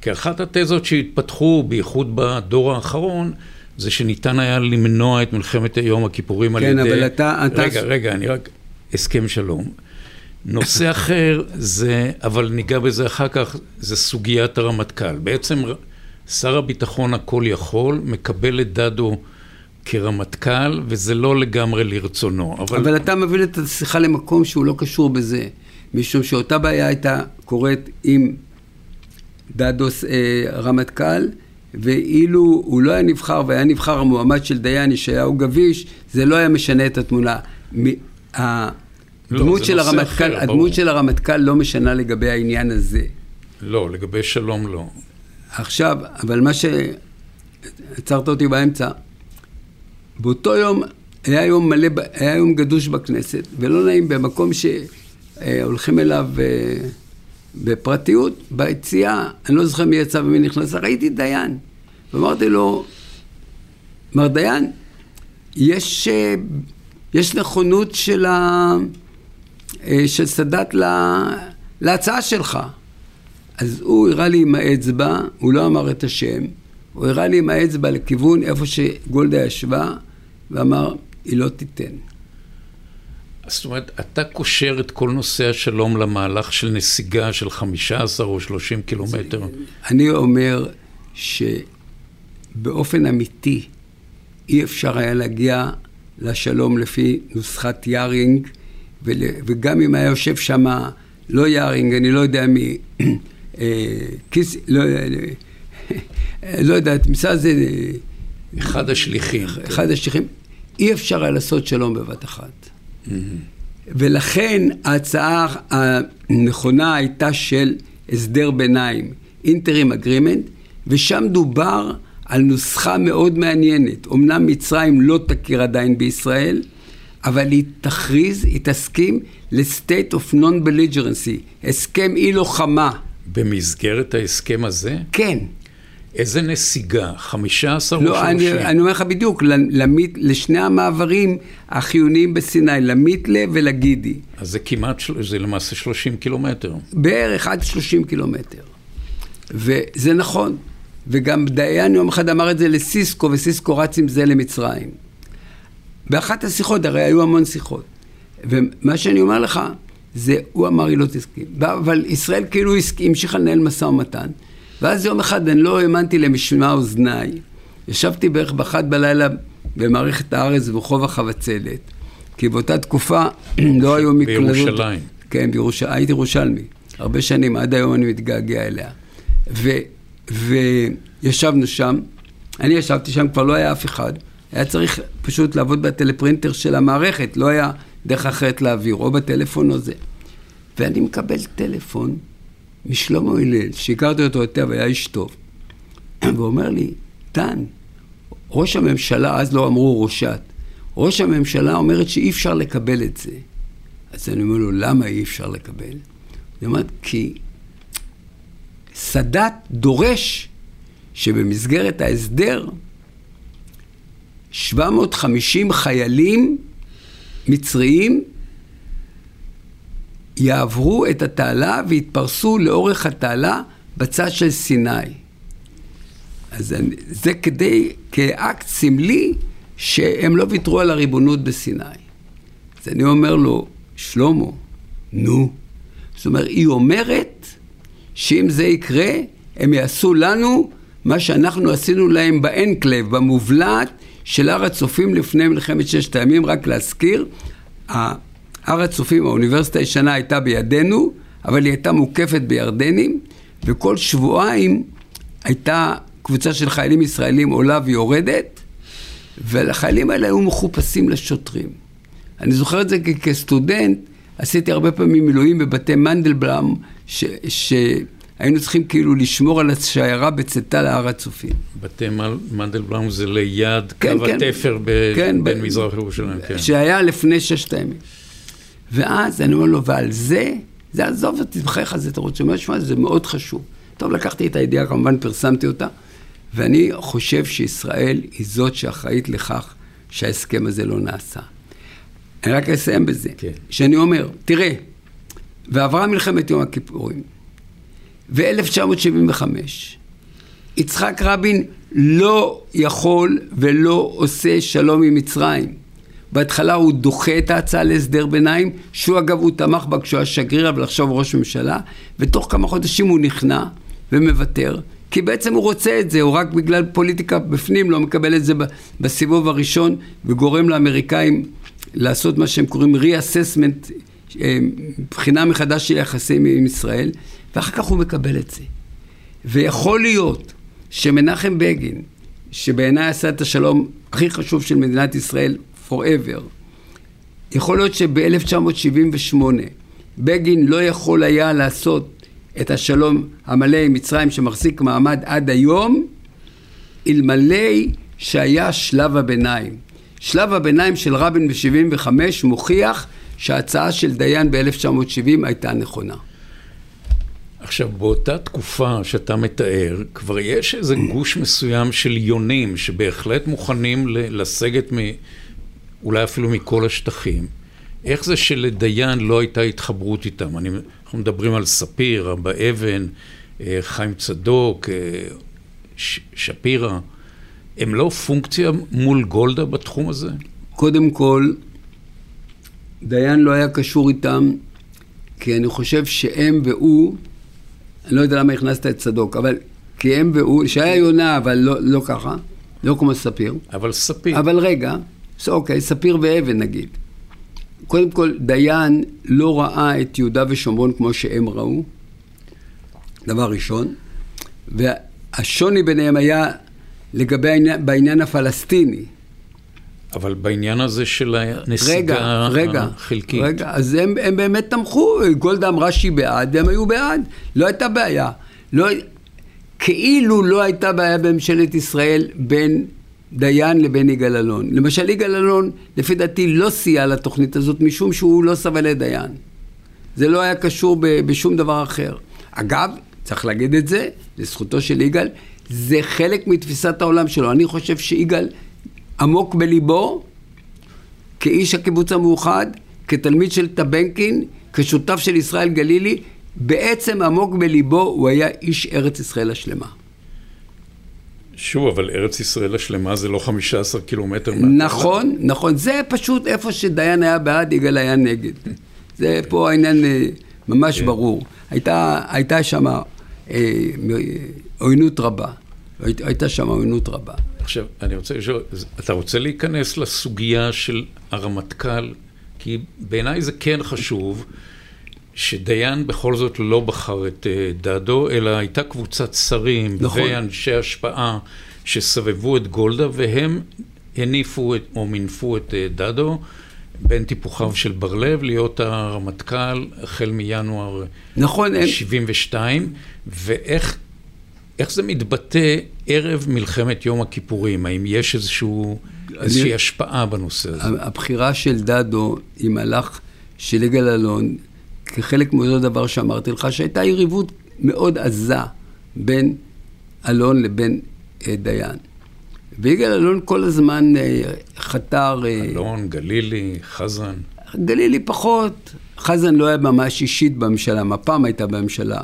כי אחת התזות שהתפתחו, בייחוד בדור האחרון, זה שניתן היה למנוע את מלחמת יום הכיפורים כן, על ידי... כן, אבל אתה... רגע, אתה... רגע, אני רק... הסכם שלום. נושא אחר זה, אבל ניגע בזה אחר כך, זה סוגיית הרמטכ"ל. בעצם שר הביטחון הכל יכול, מקבל את דדו כרמטכ"ל, וזה לא לגמרי לרצונו. אבל... אבל אתה מבין את השיחה למקום שהוא לא קשור בזה, משום שאותה בעיה הייתה קורית עם דדוס אה, רמטכ"ל, ואילו הוא לא היה נבחר והיה נבחר המועמד של דיין ישעיהו גביש, זה לא היה משנה את התמונה. הדמות לא, של הרמטכ"ל, אחר, הדמות של הרמטכ"ל לא משנה לגבי העניין הזה. לא, לגבי שלום לא. עכשיו, אבל מה שעצרת אותי באמצע, באותו יום היה יום מלא, היה יום גדוש בכנסת, ולא נעים במקום שהולכים אליו אה, בפרטיות, ביציאה, אני לא זוכר מי יצא ומי נכנס, ראיתי דיין. ואמרתי לו, מר דיין, יש, אה, יש נכונות של, אה, של סאדאת לה, להצעה שלך. אז הוא הראה לי עם האצבע, הוא לא אמר את השם, הוא הראה לי עם האצבע לכיוון איפה שגולדה ישבה, ואמר, היא לא תיתן. זאת אומרת, אתה קושר את כל נושא השלום למהלך של נסיגה של 15 או 30 קילומטר. אני אומר שבאופן אמיתי אי אפשר היה להגיע לשלום לפי נוסחת יארינג, וגם אם היה יושב שם לא יארינג, אני לא יודע מי, (clears throat) אה, כיס, לא, לא יודעת, משרד זה... אחד השליחים. אחד השליחים. אי אפשר היה לעשות שלום בבת אחת. ולכן ההצעה הנכונה הייתה של הסדר ביניים, אינטרים אגרימנט, ושם דובר על נוסחה מאוד מעניינת. אמנם מצרים לא תכיר עדיין בישראל, אבל היא תכריז, היא תסכים ל-state of non-belligerency, הסכם אי לוחמה. במסגרת ההסכם הזה? כן. איזה נסיגה? 15 לא, או 30? אני, אני אומר לך בדיוק, למית, לשני המעברים החיוניים בסיני, למיתלה ולגידי. אז זה כמעט, זה למעשה 30 קילומטר. בערך עד 30 קילומטר. וזה נכון. וגם דיין יום אחד אמר את זה לסיסקו, וסיסקו רץ עם זה למצרים. באחת השיחות, הרי היו המון שיחות. ומה שאני אומר לך, זה, הוא אמר, היא לא תסכים. אבל ישראל כאילו המשיכה לנהל משא ומתן. ואז יום אחד אני לא האמנתי למשמע אוזניי. ישבתי בערך באחת בלילה במערכת הארץ ברחוב החבצלת, כי באותה תקופה (clears throat) לא היו מקלדות. בירושלים. כן, בירושלים, הייתי ירושלמי. הרבה שנים, עד היום אני מתגעגע אליה. ו, וישבנו שם, אני ישבתי שם, כבר לא היה אף אחד. היה צריך פשוט לעבוד בטלפרינטר של המערכת, לא היה דרך אחרת להעביר, או בטלפון או זה. ואני מקבל טלפון משלמה הלל, שהכרתי אותו היטב, היה איש טוב. ואומר לי, דן, ראש הממשלה, אז לא אמרו ראשת, ראש הממשלה אומרת שאי אפשר לקבל את זה. אז אני אומר לו, למה אי אפשר לקבל? היא אומרת, כי סאדאת דורש שבמסגרת ההסדר 750 חיילים מצריים יעברו את התעלה ויתפרסו לאורך התעלה בצד של סיני. אז זה כדי, כאקט סמלי, שהם לא ויתרו על הריבונות בסיני. אז אני אומר לו, שלמה, נו. זאת אומרת, היא אומרת שאם זה יקרה, הם יעשו לנו מה שאנחנו עשינו להם באנקלב, במובלעת של הר הצופים לפני מלחמת ששת הימים, רק להזכיר, הר הצופים, האוניברסיטה הישנה הייתה בידינו, אבל היא הייתה מוקפת בירדנים, וכל שבועיים הייתה קבוצה של חיילים ישראלים עולה ויורדת, והחיילים האלה היו מחופשים לשוטרים. אני זוכר את זה כי כסטודנט, עשיתי הרבה פעמים מילואים בבתי מנדלבלאם, ש... שהיינו צריכים כאילו לשמור על השיירה בצאתה להר הצופים. בתי מנדלבלאום זה ליד כן, קו כן, התפר ב... כן, בין ב... מזרח ירושלים, כן. שהיה לפני ששת הימים. ואז אני אומר לו, ועל זה, זה עזוב אותי, בחייך זה, אתה רוצה, אומר, שמע, זה מאוד חשוב. טוב, לקחתי את הידיעה, כמובן פרסמתי אותה, ואני חושב שישראל היא זאת שאחראית לכך שההסכם הזה לא נעשה. אני רק אסיים בזה, כן. שאני אומר, תראה, ועברה מלחמת יום הכיפורים, ו-1975, יצחק רבין לא יכול ולא עושה שלום עם מצרים. בהתחלה הוא דוחה את ההצעה להסדר ביניים, שהוא אגב, הוא תמך בה כשהוא היה שגריר, אבל עכשיו ראש ממשלה, ותוך כמה חודשים הוא נכנע ומוותר, כי בעצם הוא רוצה את זה, הוא רק בגלל פוליטיקה בפנים לא מקבל את זה בסיבוב הראשון, וגורם לאמריקאים לעשות מה שהם קוראים re-assessment, אה, בחינה מחדש של יחסים עם ישראל, ואחר כך הוא מקבל את זה. ויכול להיות שמנחם בגין, שבעיניי עשה את השלום הכי חשוב של מדינת ישראל forever, יכול להיות שב-1978 בגין לא יכול היה לעשות את השלום המלא עם מצרים שמחזיק מעמד עד היום, אלמלא שהיה שלב הביניים. שלב הביניים של רבין ב-75 מוכיח שההצעה של דיין ב-1970 הייתה נכונה. עכשיו, באותה תקופה שאתה מתאר, כבר יש איזה גוש מסוים של יונים שבהחלט מוכנים לסגת מ... אולי אפילו מכל השטחים. איך זה שלדיין לא הייתה התחברות איתם? אני, אנחנו מדברים על ספיר, אבא אבן, אה, חיים צדוק, אה, שפירא. הם לא פונקציה מול גולדה בתחום הזה? קודם כל, דיין לא היה קשור איתם, כי אני חושב שהם והוא, אני לא יודע למה הכנסת את צדוק, אבל כי הם והוא, שהיה יונה, אבל לא, לא ככה, לא כמו ספיר. אבל ספיר. אבל רגע, אוקיי, ספיר ואבן נגיד. קודם כל, דיין לא ראה את יהודה ושומרון כמו שהם ראו, דבר ראשון, והשוני ביניהם היה לגבי העניין, בעניין הפלסטיני. אבל בעניין הזה של הנסיגה רגע, החלקית. רגע, אז הם, הם באמת תמכו, גולדה אמרה שהיא בעד, והם היו בעד, לא הייתה בעיה. לא, כאילו לא הייתה בעיה בממשלת ישראל בין דיין לבין יגאל אלון. למשל, יגאל אלון, לפי דעתי, לא סייע לתוכנית הזאת משום שהוא לא סבל לדיין. זה לא היה קשור בשום דבר אחר. אגב, צריך להגיד את זה, לזכותו של יגאל, זה חלק מתפיסת העולם שלו. אני חושב שיגאל עמוק בליבו, כאיש הקיבוץ המאוחד, כתלמיד של טבנקין, כשותף של ישראל גלילי, בעצם עמוק בליבו הוא היה איש ארץ ישראל השלמה. שוב, אבל ארץ ישראל השלמה זה לא 15 קילומטר נכון, נכון. זה פשוט איפה שדיין היה בעד, יגאל היה נגד. זה פה העניין אה, ממש כן. ברור. הייתה, הייתה שם אה, עוינות רבה. הייתה שם עוינות רבה. עכשיו, אני רוצה לשאול, אתה רוצה להיכנס לסוגיה של הרמטכ"ל? כי בעיניי זה כן חשוב. שדיין בכל זאת לא בחר את אה, דדו, אלא הייתה קבוצת שרים נכון. ואנשי השפעה שסבבו את גולדה, והם הניפו את, או מינפו את אה, דדו בין טיפוחיו של בר-לב להיות הרמטכ"ל החל מינואר נכון, 72, הם... ואיך איך זה מתבטא ערב מלחמת יום הכיפורים? האם יש איזשהו, איזושהי אני... השפעה בנושא הזה? הבחירה של דדו היא מהלך של יגאל אלון. כחלק מאותו דבר שאמרתי לך, שהייתה יריבות מאוד עזה בין אלון לבין אה, דיין. ויגאל אלון כל הזמן אה, חתר... אה, אלון, גלילי, חזן. גלילי פחות, חזן לא היה ממש אישית בממשלה, מפ"ם הייתה בממשלה.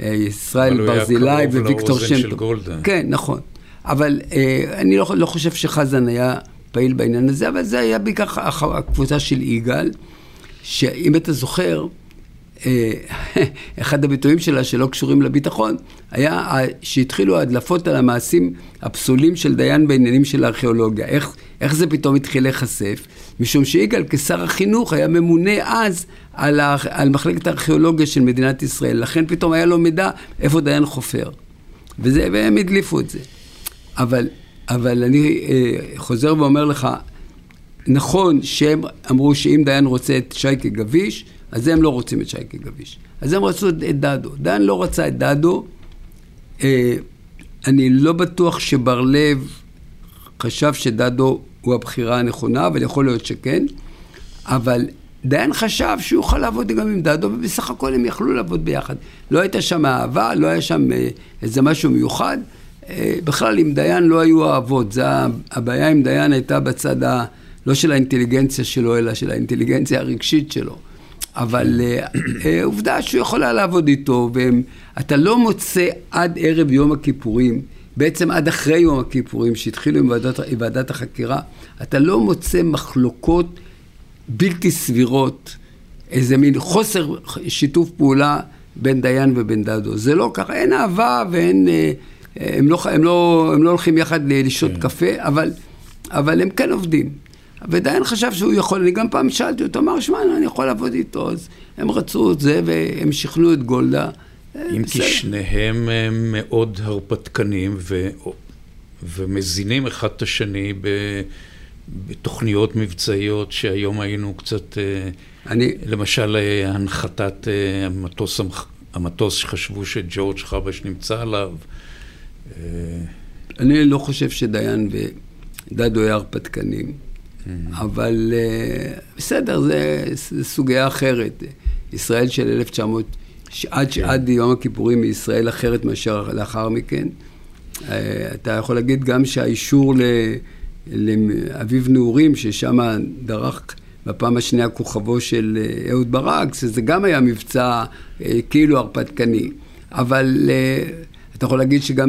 אה, ישראל ברזילי וויקטור שם טוב. כן, נכון. אבל אה, אני לא, לא חושב שחזן היה פעיל בעניין הזה, אבל זה היה בעיקר הקבוצה של יגאל, שאם אתה זוכר, (laughs) אחד הביטויים שלה שלא קשורים לביטחון, היה שהתחילו ההדלפות על המעשים הפסולים של דיין בעניינים של הארכיאולוגיה. איך, איך זה פתאום התחיל להיחשף? משום שיגאל כשר החינוך היה ממונה אז על, ה, על מחלקת הארכיאולוגיה של מדינת ישראל. לכן פתאום היה לו מידע איפה דיין חופר. וזה, והם הדליפו את זה. אבל, אבל אני אה, חוזר ואומר לך, נכון שהם אמרו שאם דיין רוצה את שייקה גביש, אז הם לא רוצים את שייקה גביש. אז הם רצו את, את דדו. דן לא רצה את דדו. אה, אני לא בטוח שבר לב חשב שדדו הוא הבחירה הנכונה, אבל יכול להיות שכן. אבל דיין חשב שהוא יוכל לעבוד גם עם דדו, ובסך הכל הם יכלו לעבוד ביחד. לא הייתה שם אהבה, לא היה שם אה, איזה משהו מיוחד. אה, בכלל, עם דיין לא היו אהבות. זה, הבעיה עם דיין הייתה בצד ה... לא של האינטליגנציה שלו, אלא של האינטליגנציה הרגשית שלו. אבל אה, אה, עובדה שהוא יכול היה לעבוד איתו, ואתה לא מוצא עד ערב יום הכיפורים בעצם עד אחרי יום הכיפורים, שהתחילו עם ועדת, עם ועדת החקירה, אתה לא מוצא מחלוקות בלתי סבירות, איזה מין חוסר שיתוף פעולה בין דיין ובין דדו. זה לא ככה, אין אהבה ואין... אה, הם לא, הם לא, הם לא הולכים יחד לשתות כן. קפה, אבל, אבל הם כן עובדים. ודיין חשב שהוא יכול, אני גם פעם שאלתי אותו, אמר, שמע, אני יכול לעבוד איתו, אז הם רצו את זה והם שכנעו את גולדה. אם כי שניהם מאוד הרפתקנים ו... ומזינים אחד את השני ב... בתוכניות מבצעיות שהיום היינו קצת, אה, אני... למשל אה, הנחתת אה, המטוס, המטוס שחשבו שג'ורג' חבש נמצא עליו. אני לא חושב שדיין ודדו היה הרפתקנים. אבל בסדר, זו סוגיה אחרת. ישראל של 1900... עד, כן. עד יום הכיפורים היא ישראל אחרת מאשר לאחר מכן. אה, אתה יכול להגיד גם שהאישור לאביב נעורים, ששם דרך בפעם השנייה כוכבו של אה, אהוד ברק, שזה גם היה מבצע אה, כאילו הרפתקני. אבל אתה יכול להגיד שגם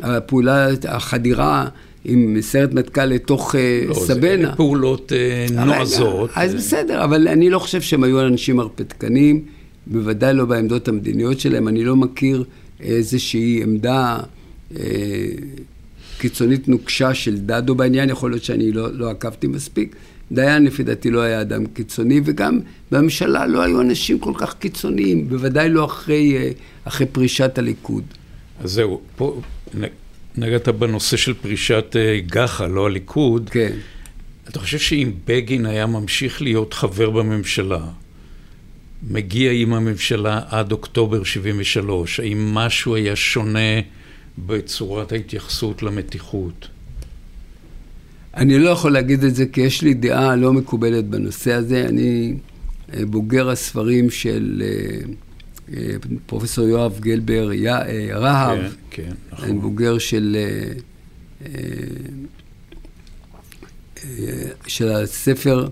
הפעולה, החדירה עם סרט מטכ"ל לתוך לא, סבנה. זה פעולות נועזות. אז בסדר, אבל אני לא חושב שהם היו אנשים הרפתקנים. בוודאי לא בעמדות המדיניות שלהם. אני לא מכיר איזושהי עמדה אה, קיצונית נוקשה של דדו בעניין, יכול להיות שאני לא, לא עקבתי מספיק. דיין לפי דעתי לא היה אדם קיצוני, וגם בממשלה לא היו אנשים כל כך קיצוניים, בוודאי לא אחרי, אה, אחרי פרישת הליכוד. אז זהו, פה נגעת בנושא של פרישת אה, גחה, לא הליכוד. כן. אתה חושב שאם בגין היה ממשיך להיות חבר בממשלה, מגיע עם הממשלה עד אוקטובר 73, האם משהו היה שונה בצורת ההתייחסות למתיחות? אני לא יכול להגיד את זה כי יש לי דעה לא מקובלת בנושא הזה. אני אה, בוגר הספרים של אה, פרופסור יואב גלבר רהב. כן, כן, נכון. בוגר של, של הספר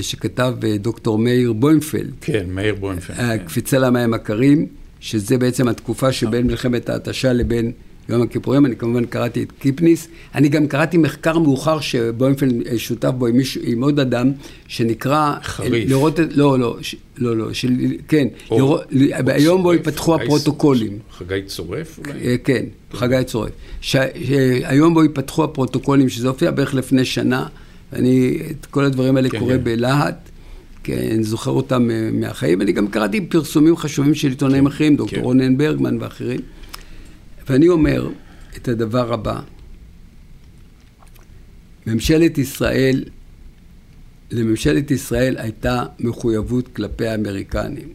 שכתב אה, דוקטור מאיר בוימפלד. כן, מאיר בוימפלד. כן. קפיצה למים הקרים, שזה בעצם התקופה שבין מלחמת ההתשה לבין יום הכיפורים. אני כמובן קראתי את קיפניס. אני גם קראתי מחקר מאוחר שבוימפלד אה, שותף בו עם, מישהו, עם עוד אדם, שנקרא... חריף. לראות את... לא, לא, ש, לא, לא, של, כן. או, לראות, או היום בו ייפתחו הפרוטוקולים. חגי צורף אולי? אה, כן, חגי צורף. ש, היום בו ייפתחו הפרוטוקולים, שזה הופיע בערך לפני שנה. אני את כל הדברים האלה כן, קורא כן. בלהט, כי אני זוכר אותם אה, מהחיים. אני גם קראתי פרסומים חשובים של עיתונאים כן, אחרים, דוקטור כן. רונן ברגמן ואחרים. ואני אומר את הדבר הבא, ממשלת ישראל, לממשלת ישראל הייתה מחויבות כלפי האמריקנים.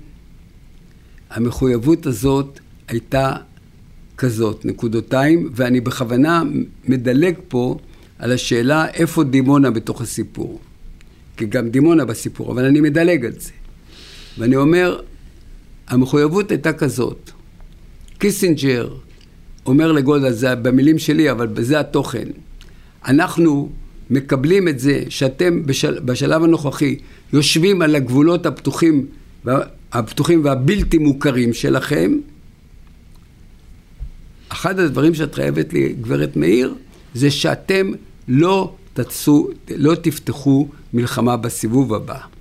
המחויבות הזאת הייתה כזאת, נקודותיים, ואני בכוונה מדלג פה על השאלה איפה דימונה בתוך הסיפור. כי גם דימונה בסיפור, אבל אני מדלג על זה. ואני אומר, המחויבות הייתה כזאת. קיסינג'ר אומר לגולדה, זה במילים שלי, אבל בזה התוכן. אנחנו מקבלים את זה שאתם בשל, בשלב הנוכחי יושבים על הגבולות הפתוחים, הפתוחים והבלתי מוכרים שלכם. אחד הדברים שאת חייבת לי, גברת מאיר, זה שאתם לא תצאו, לא תפתחו מלחמה בסיבוב הבא.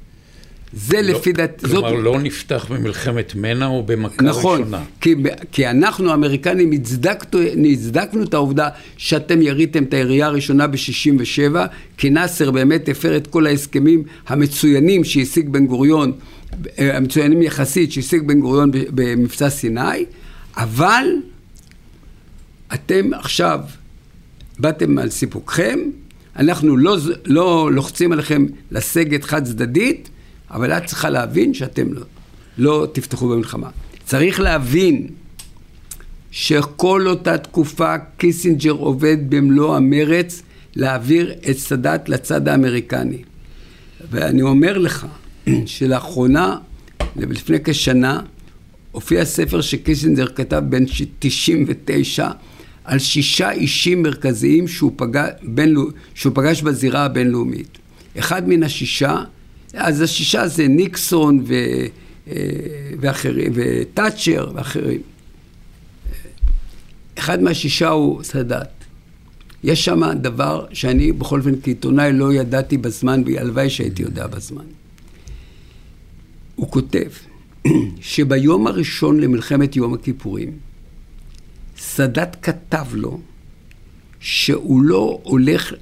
זה לא, לפי דעת... כלומר, זאת... לא נפתח במלחמת מנע או במכה נכון, ראשונה. נכון, כי, כי אנחנו, האמריקנים, הצדקנו את העובדה שאתם יריתם את הירייה הראשונה ב-67, כי נאסר באמת הפר את כל ההסכמים המצוינים שהשיג בן גוריון, אה, המצוינים יחסית שהשיג בן גוריון במבצע סיני, אבל אתם עכשיו באתם על סיפוקכם, אנחנו לא, לא לוחצים עליכם לסגת חד צדדית, אבל את צריכה להבין שאתם לא, לא תפתחו במלחמה. צריך להבין שכל אותה תקופה קיסינג'ר עובד במלוא המרץ להעביר את סאדאת לצד האמריקני. ואני אומר לך (clears throat) שלאחרונה, לפני כשנה, הופיע ספר שקיסינג'ר כתב בין 99 על שישה אישים מרכזיים שהוא, פגש, בינלא, שהוא פגש בזירה הבינלאומית. אחד מן השישה, אז השישה זה ניקסון ו, אה, ואחרים, וטאצ'ר ואחרים. אחד מהשישה הוא סאדאת. יש שם דבר שאני בכל אופן כעיתונאי לא ידעתי בזמן, והלוואי שהייתי יודע בזמן. הוא כותב שביום הראשון למלחמת יום הכיפורים, סאדאת כתב לו שהוא לא הולך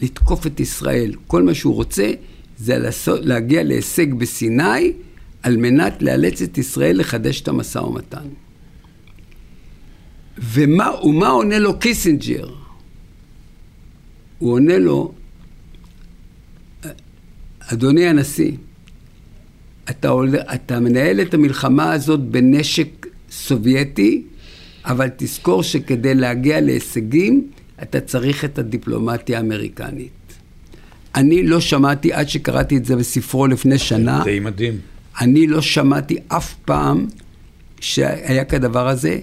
לתקוף את ישראל. כל מה שהוא רוצה זה לעשות, להגיע להישג בסיני על מנת לאלץ את ישראל לחדש את המשא ומתן. ומה, ומה עונה לו קיסינג'ר? הוא עונה לו, אדוני הנשיא, אתה, אתה מנהל את המלחמה הזאת בנשק סובייטי, אבל תזכור שכדי להגיע להישגים, אתה צריך את הדיפלומטיה האמריקנית. אני לא שמעתי, עד שקראתי את זה בספרו לפני שנה, די מדהים. אני לא שמעתי אף פעם שהיה כדבר הזה,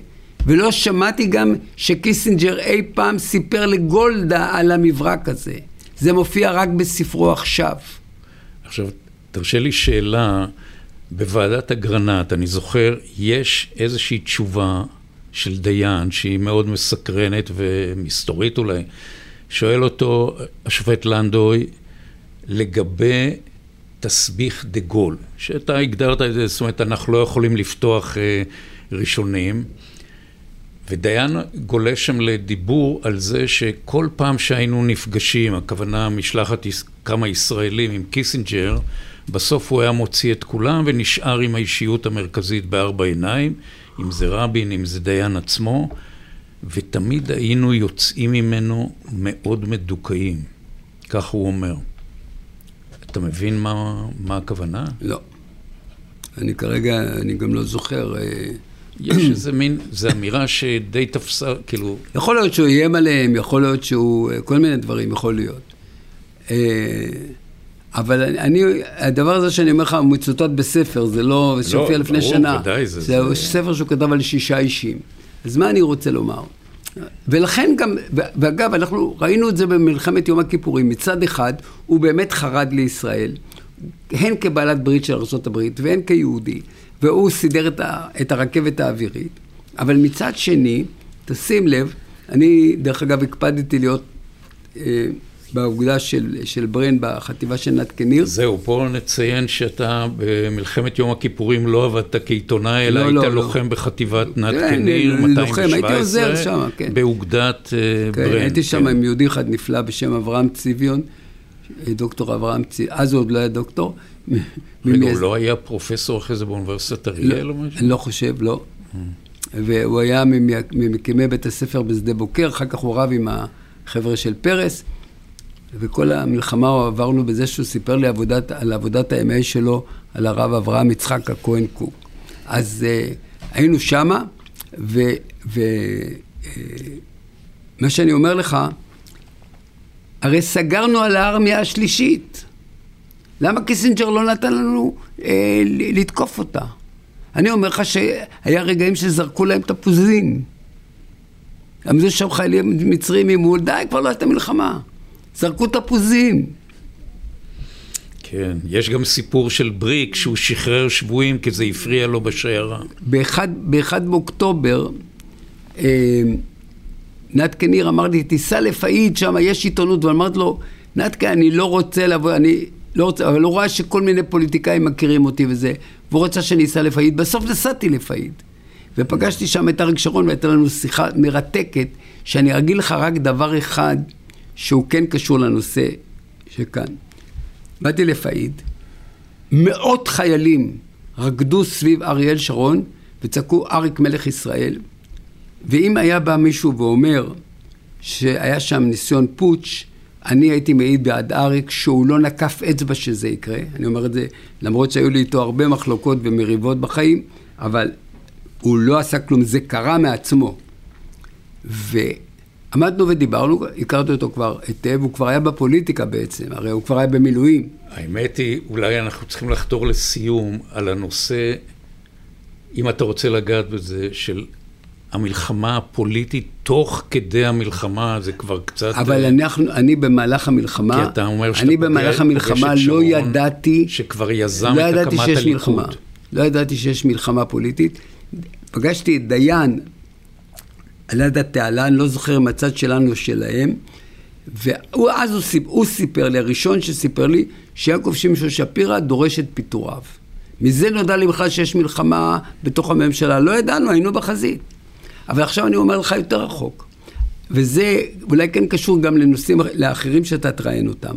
ולא שמעתי גם שקיסינג'ר אי פעם סיפר לגולדה על המברק הזה. זה מופיע רק בספרו עכשיו. עכשיו, תרשה לי שאלה, בוועדת אגרנט, אני זוכר, יש איזושהי תשובה של דיין שהיא מאוד מסקרנת ומסתורית אולי. שואל אותו השופט לנדוי לגבי תסביך דה גול, שאתה הגדרת את זה, זאת אומרת, אנחנו לא יכולים לפתוח אה, ראשונים. ודיין גולש שם לדיבור על זה שכל פעם שהיינו נפגשים, הכוונה משלחת כמה ישראלים עם קיסינג'ר, בסוף הוא היה מוציא את כולם ונשאר עם האישיות המרכזית בארבע עיניים, אם זה רבין, אם זה דיין עצמו, ותמיד היינו יוצאים ממנו מאוד מדוכאים, כך הוא אומר. אתה מבין מה, מה הכוונה? לא. אני כרגע, אני גם לא זוכר. אה, יש איזה מין, זו אמירה שדי תפסה, כאילו... יכול להיות שהוא איים עליהם, יכול להיות שהוא, אה, כל מיני דברים, יכול להיות. אה, אבל אני, הדבר הזה שאני אומר לך, מצוטט בספר, זה לא, זה שהופיע לא, לפני ברור, שנה. ודאי, זה, זה, זה ספר שהוא כתב על שישה אישים. אז מה אני רוצה לומר? ולכן גם, ואגב, אנחנו ראינו את זה במלחמת יום הכיפורים. מצד אחד, הוא באמת חרד לישראל, הן כבעלת ברית של ארה"ב והן כיהודי. והוא סידר את, ה, את הרכבת האווירית. אבל מצד שני, תשים לב, אני דרך אגב הקפדתי להיות אה, באוגדה של, של ברן בחטיבה של נת קניר. זהו, פה נציין שאתה במלחמת יום הכיפורים לא עבדת כעיתונאי, אלא לא, היית לא, לא. לוחם לא. בחטיבת נת כן, קניר, 217, לוחם, הייתי עוזר שם, כן. באוגדת אה, כן, ברן. הייתי שם כן. עם יהודי אחד נפלא בשם אברהם ציוויון, דוקטור אברהם ציוויון, אז הוא עוד לא היה דוקטור. (laughs) רגע, הוא לא היה פרופסור אחרי זה באוניברסיטת אריאל או משהו? אני לא חושב, לא. והוא היה ממקימי בית הספר בשדה בוקר, אחר כך הוא רב עם החבר'ה של פרס, וכל המלחמה עברנו בזה שהוא סיפר לי עבודת, על עבודת הימי שלו, על הרב אברהם יצחק הכהן קוק. אז uh, היינו שמה, ומה אה, שאני אומר לך, הרי סגרנו על הארמיה השלישית. למה קיסינג'ר לא נתן לנו אה, לתקוף אותה? אני אומר לך שהיה רגעים שזרקו להם תפוזים. עמדו שם חיילים מצרים ממול, די, כבר לא הייתה מלחמה. זרקו תפוזים. כן, יש גם סיפור של בריק שהוא שחרר שבויים כי זה הפריע לו בשיירה. באחד באוקטובר, אה, נת קניר אמר לי, תיסע לפאיד, שם יש עיתונות, ואמרתי לו, נתקה, אני לא רוצה לבוא, אני לא רוצה, אבל הוא ראה שכל מיני פוליטיקאים מכירים אותי וזה, והוא רצה שאני אסע לפאיד, בסוף נסעתי לפאיד. ופגשתי שם את אריק שרון והייתה לנו שיחה מרתקת, שאני אגיד לך רק דבר אחד שהוא כן קשור לנושא שכאן. באתי לפאיד, מאות חיילים רקדו סביב אריאל שרון וצעקו אריק מלך ישראל, ואם היה בא מישהו ואומר שהיה שם ניסיון פוטש, אני הייתי מעיד בעד אריק שהוא לא נקף אצבע שזה יקרה, אני אומר את זה למרות שהיו לי איתו הרבה מחלוקות ומריבות בחיים, אבל הוא לא עשה כלום, זה קרה מעצמו. ועמדנו ודיברנו, הכרתי אותו כבר היטב, הוא כבר היה בפוליטיקה בעצם, הרי הוא כבר היה במילואים. האמת היא, אולי אנחנו צריכים לחתור לסיום על הנושא, אם אתה רוצה לגעת בזה, של המלחמה הפוליטית תוך כדי המלחמה, זה כבר קצת... אבל אנחנו, אני במהלך המלחמה, כי אתה אומר שאתה אני במהלך המלחמה לא ידעתי... שכבר יזם לא את הקמת הליכוד. מלחמה, לא ידעתי שיש מלחמה פוליטית. פגשתי את דיין, על יד התעלה, אני לא זוכר אם הצד שלנו או שלהם. ואז הוא, סיפ, הוא סיפר לי, הראשון שסיפר לי, שיעקב שמשון שפירא דורש את פיטוריו. מזה נודע לי בכלל שיש מלחמה בתוך הממשלה. לא ידענו, היינו בחזית. אבל עכשיו אני אומר לך יותר רחוק. וזה אולי כן קשור גם לנושאים לאחרים שאתה תראיין אותם.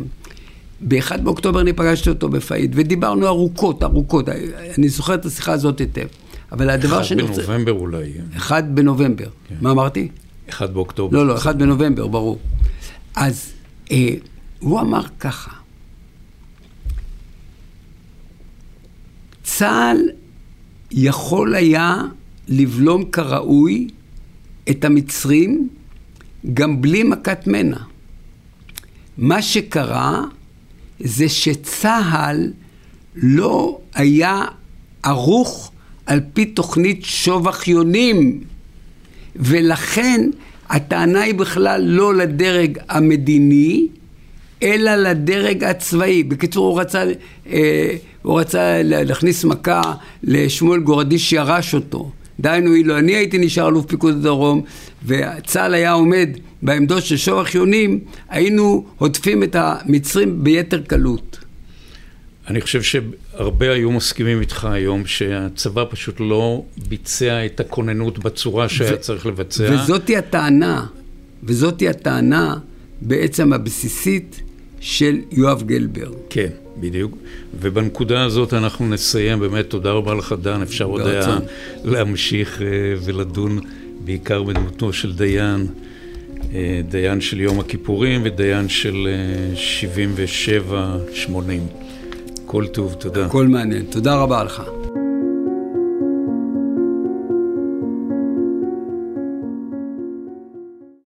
ב-1 באוקטובר אני פגשתי אותו בפאיד, ודיברנו ארוכות, ארוכות. אני זוכר את השיחה הזאת היטב. אבל הדבר שאני רוצה... 1 בנובמבר אולי. 1 בנובמבר. כן. מה אמרתי? 1 באוקטובר. לא, לא, 1 בנובמבר, ברור. אז אה, הוא אמר ככה, צה"ל יכול היה לבלום כראוי את המצרים גם בלי מכת מנע. מה שקרה זה שצה"ל לא היה ערוך על פי תוכנית שובח יונים, ולכן הטענה היא בכלל לא לדרג המדיני, אלא לדרג הצבאי. בקיצור, הוא רצה, אה, הוא רצה להכניס מכה לשמואל גורדי שירש אותו. דהיינו, אילו אני הייתי נשאר אלוף פיקוד הדרום, וצה"ל היה עומד בעמדות של שובח יונים, היינו הודפים את המצרים ביתר קלות. אני חושב שהרבה היו מסכימים איתך היום שהצבא פשוט לא ביצע את הכוננות בצורה שהיה ו- צריך לבצע. וזאתי הטענה, וזאתי הטענה בעצם הבסיסית של יואב גלבר. כן, בדיוק. ובנקודה הזאת אנחנו נסיים. באמת, תודה רבה לך, דן. אפשר עוד היה להמשיך אה, ולדון בעיקר בדמותו של דיין. אה, דיין של יום הכיפורים ודיין של 77-80. כל טוב, תודה. הכל מעניין. תודה רבה לך.